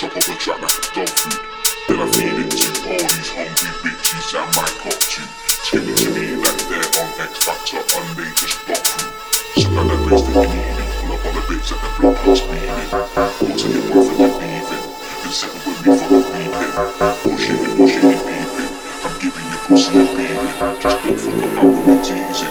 chop up a track like a dog food. Then I feed it to all these hungry bitches that might cop to. Timmy to me like they're on X Factor, and they just got through. Suck out that bass, they leave it. full up on the bits at the block, house leaving. Go to him with the leaving. Then settle with me for the weeping. Pushing it, pushing it, beeping. I'm giving you pussy and beeping. Just don't fuck around with my teasing.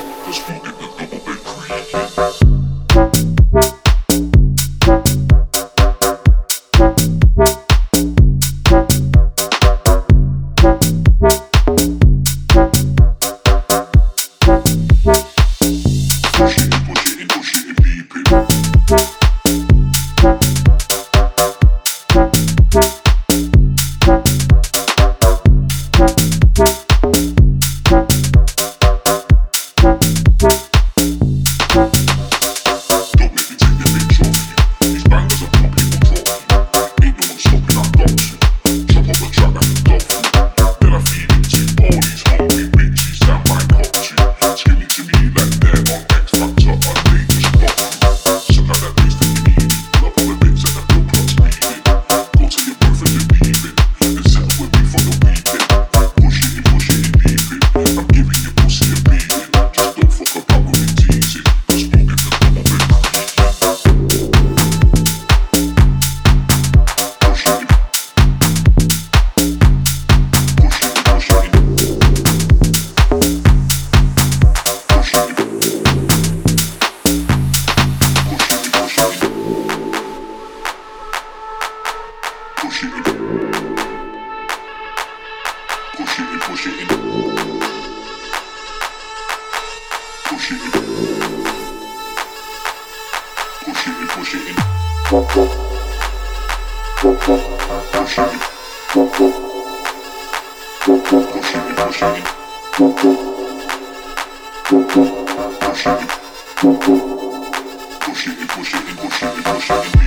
pushing, pushing, pushing, pushing.